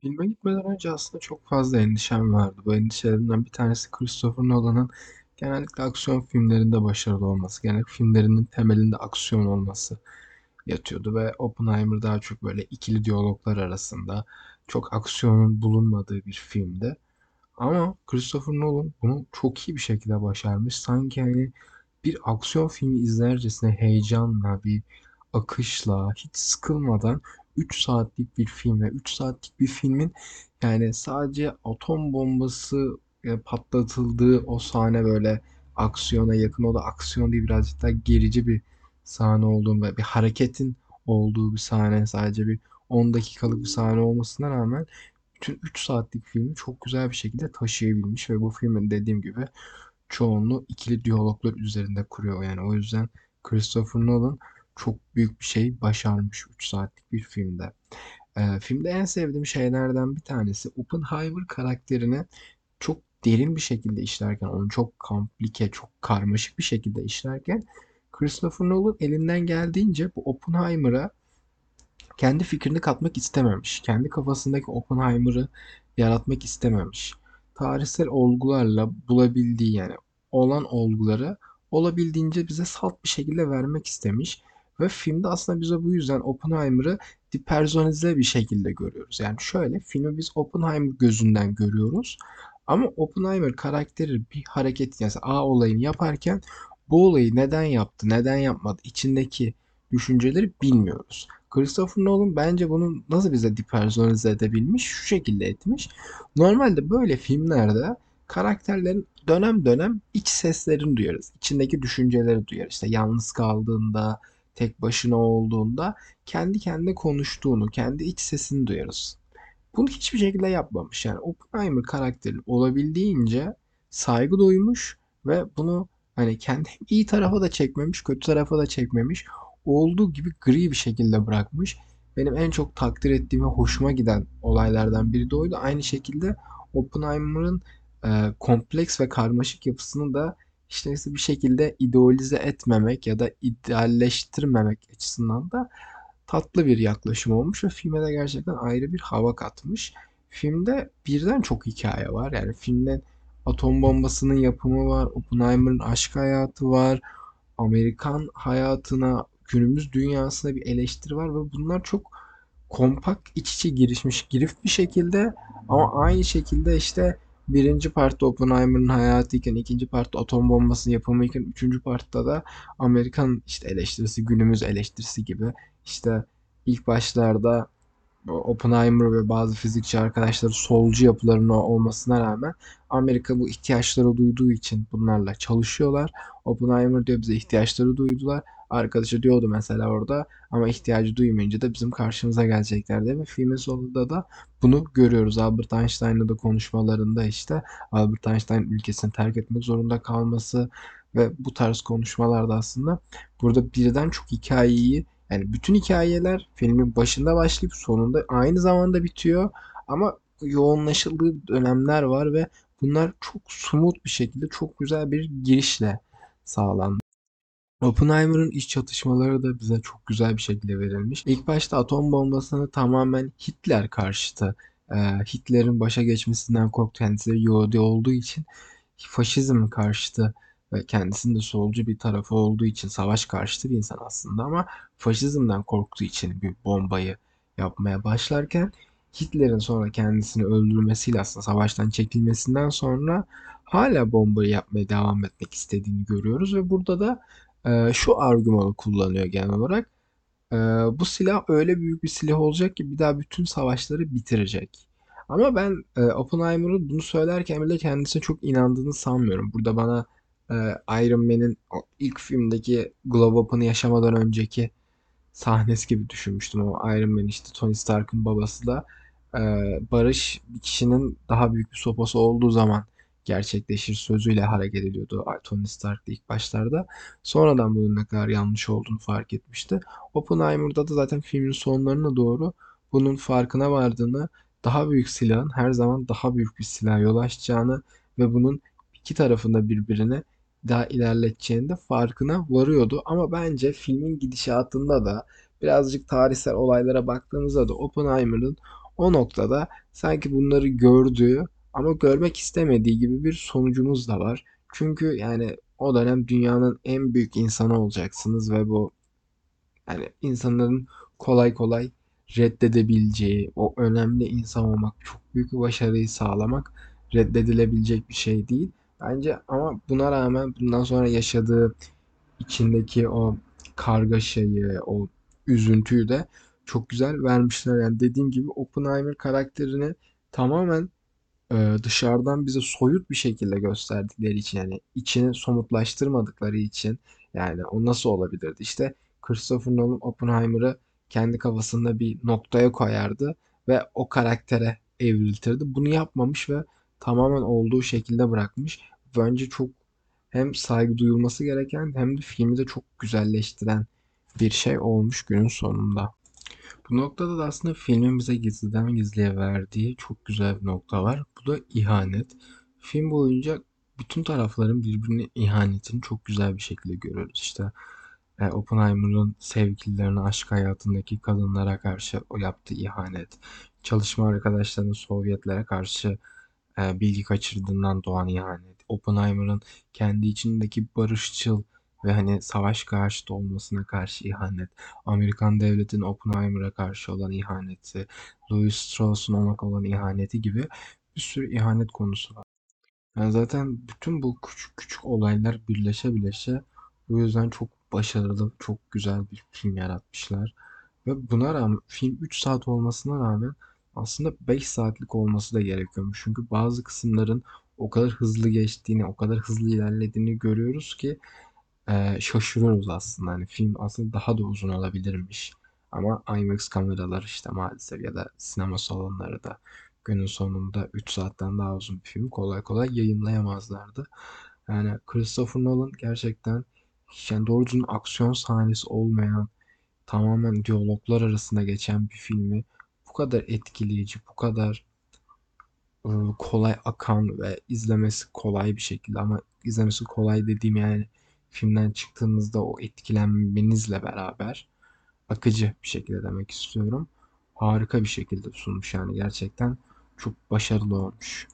Filme gitmeden önce aslında çok fazla endişem vardı. Bu endişelerimden bir tanesi Christopher Nolan'ın genellikle aksiyon filmlerinde başarılı olması. Genellikle filmlerinin temelinde aksiyon olması yatıyordu ve Oppenheimer daha çok böyle ikili diyaloglar arasında çok aksiyonun bulunmadığı bir filmdi. Ama Christopher Nolan bunu çok iyi bir şekilde başarmış. Sanki hani bir aksiyon filmi izlercesine heyecanla, bir akışla, hiç sıkılmadan 3 saatlik bir film ve 3 saatlik bir filmin yani sadece atom bombası e, patlatıldığı o sahne böyle aksiyona yakın. O da aksiyon değil birazcık daha gerici bir sahne olduğu ve bir hareketin olduğu bir sahne. Sadece bir 10 dakikalık bir sahne olmasına rağmen bütün 3 saatlik filmi çok güzel bir şekilde taşıyabilmiş ve bu filmin dediğim gibi çoğunluğu ikili diyaloglar üzerinde kuruyor. Yani o yüzden Christopher Nolan çok büyük bir şey başarmış 3 saatlik bir filmde. Ee, filmde en sevdiğim şeylerden bir tanesi Oppenheimer karakterini çok derin bir şekilde işlerken, onu çok komplike, çok karmaşık bir şekilde işlerken Christopher Nolan elinden geldiğince bu Oppenheimer'a kendi fikrini katmak istememiş. Kendi kafasındaki Oppenheimer'ı yaratmak istememiş. Tarihsel olgularla bulabildiği yani olan olguları olabildiğince bize salt bir şekilde vermek istemiş. Ve filmde aslında bize bu yüzden Oppenheimer'ı depersonalize bir şekilde görüyoruz. Yani şöyle filmi biz Oppenheimer gözünden görüyoruz. Ama Oppenheimer karakteri bir hareket yani A olayını yaparken bu olayı neden yaptı, neden yapmadı, içindeki düşünceleri bilmiyoruz. Christopher Nolan bence bunu nasıl bize depersonalize edebilmiş? Şu şekilde etmiş. Normalde böyle filmlerde karakterlerin dönem dönem iç seslerini duyarız. İçindeki düşünceleri duyarız. İşte yalnız kaldığında, tek başına olduğunda kendi kendine konuştuğunu, kendi iç sesini duyarız. Bunu hiçbir şekilde yapmamış. Yani Oppenheimer karakteri olabildiğince saygı duymuş ve bunu hani kendi iyi tarafa da çekmemiş, kötü tarafa da çekmemiş. Olduğu gibi gri bir şekilde bırakmış. Benim en çok takdir ettiğim ve hoşuma giden olaylardan biri de oydu. Aynı şekilde Oppenheimer'ın e, kompleks ve karmaşık yapısını da işte bir şekilde idealize etmemek ya da idealleştirmemek açısından da tatlı bir yaklaşım olmuş ve filme de gerçekten ayrı bir hava katmış. Filmde birden çok hikaye var. Yani filmde atom bombasının yapımı var, Oppenheimer'ın aşk hayatı var, Amerikan hayatına, günümüz dünyasına bir eleştiri var ve bunlar çok kompakt iç içe girişmiş, girift bir şekilde ama aynı şekilde işte birinci partta Oppenheimer'ın hayatıyken, ikinci partta atom bombasının yapımıyken, üçüncü partta da Amerikan işte eleştirisi, günümüz eleştirisi gibi işte ilk başlarda Oppenheimer ve bazı fizikçi arkadaşları solcu yapılarının olmasına rağmen Amerika bu ihtiyaçları duyduğu için bunlarla çalışıyorlar. Oppenheimer diyor bize ihtiyaçları duydular. Arkadaşı diyordu mesela orada ama ihtiyacı duymayınca da bizim karşımıza gelecekler diye ve filmin sonunda da bunu görüyoruz. Albert Einstein'la da konuşmalarında işte Albert Einstein ülkesini terk etmek zorunda kalması ve bu tarz konuşmalarda aslında burada birden çok hikayeyi yani bütün hikayeler filmin başında başlayıp sonunda aynı zamanda bitiyor ama yoğunlaşıldığı dönemler var ve bunlar çok smooth bir şekilde çok güzel bir girişle sağlandı. Oppenheimer'ın iç çatışmaları da bize çok güzel bir şekilde verilmiş. İlk başta atom bombasını tamamen Hitler karşıtı, e, Hitler'in başa geçmesinden korktu. Kendisi Yahudi olduğu için faşizm karşıtı ve kendisinin de solcu bir tarafı olduğu için savaş karşıtı bir insan aslında ama faşizmden korktuğu için bir bombayı yapmaya başlarken Hitler'in sonra kendisini öldürmesiyle aslında savaştan çekilmesinden sonra hala bombayı yapmaya devam etmek istediğini görüyoruz ve burada da e, şu argümanı kullanıyor genel olarak. E, bu silah öyle büyük bir silah olacak ki bir daha bütün savaşları bitirecek. Ama ben e, Oppenheimer'ın bunu söylerken bile kendisine çok inandığını sanmıyorum. Burada bana e, Iron Man'in ilk filmdeki Glow Up'ını yaşamadan önceki sahnesi gibi düşünmüştüm. O Iron Man işte Tony Stark'ın babası da e, barış bir kişinin daha büyük bir sopası olduğu zaman gerçekleşir sözüyle hareket ediyordu Tony Stark ilk başlarda. Sonradan bunun ne kadar yanlış olduğunu fark etmişti. Oppenheimer'da da zaten filmin sonlarına doğru bunun farkına vardığını, daha büyük silahın her zaman daha büyük bir silah yol açacağını ve bunun iki tarafında birbirine daha ilerleteceğinde farkına varıyordu. Ama bence filmin gidişatında da birazcık tarihsel olaylara baktığımızda da Oppenheimer'ın o noktada sanki bunları gördüğü ama görmek istemediği gibi bir sonucumuz da var. Çünkü yani o dönem dünyanın en büyük insanı olacaksınız ve bu yani insanların kolay kolay reddedebileceği o önemli insan olmak, çok büyük bir başarıyı sağlamak reddedilebilecek bir şey değil. Bence ama buna rağmen bundan sonra yaşadığı içindeki o kargaşayı, o üzüntüyü de çok güzel vermişler. Yani dediğim gibi Oppenheimer karakterini tamamen e, dışarıdan bize soyut bir şekilde gösterdikleri için yani içini somutlaştırmadıkları için yani o nasıl olabilirdi? İşte Christopher Nolan Oppenheimer'ı kendi kafasında bir noktaya koyardı ve o karaktere evriltirdi. Bunu yapmamış ve tamamen olduğu şekilde bırakmış. Bence çok hem saygı duyulması gereken hem de filmi de çok güzelleştiren bir şey olmuş günün sonunda. Bu noktada da aslında filmin bize gizliden gizliye verdiği çok güzel bir nokta var. Bu da ihanet. Film boyunca bütün tarafların birbirine ihanetini çok güzel bir şekilde görüyoruz. İşte e, Oppenheimer'ın sevgililerine, aşk hayatındaki kadınlara karşı o yaptığı ihanet, çalışma arkadaşlarının Sovyetlere karşı e, bilgi kaçırdığından doğan ihanet, Oppenheimer'ın kendi içindeki barışçıl ve hani savaş karşıtı olmasına karşı ihanet, Amerikan devletinin Oppenheimer'a karşı olan ihaneti, Louis Strauss'un ona olan ihaneti gibi bir sürü ihanet konusu var. Yani zaten bütün bu küçük küçük olaylar birleşe birleşe bu yüzden çok başarılı, çok güzel bir film yaratmışlar. Ve buna rağmen film 3 saat olmasına rağmen aslında 5 saatlik olması da gerekiyormuş. Çünkü bazı kısımların o kadar hızlı geçtiğini, o kadar hızlı ilerlediğini görüyoruz ki e, şaşırıyoruz aslında. Hani film aslında daha da uzun olabilirmiş. Ama IMAX kameralar işte maalesef ya da sinema salonları da günün sonunda 3 saatten daha uzun bir film kolay kolay yayınlayamazlardı. Yani Christopher Nolan gerçekten yani doğru düzgün aksiyon sahnesi olmayan, tamamen diyaloglar arasında geçen bir filmi kadar etkileyici, bu kadar kolay akan ve izlemesi kolay bir şekilde ama izlemesi kolay dediğim yani filmden çıktığınızda o etkilenmenizle beraber akıcı bir şekilde demek istiyorum. Harika bir şekilde sunmuş yani gerçekten çok başarılı olmuş.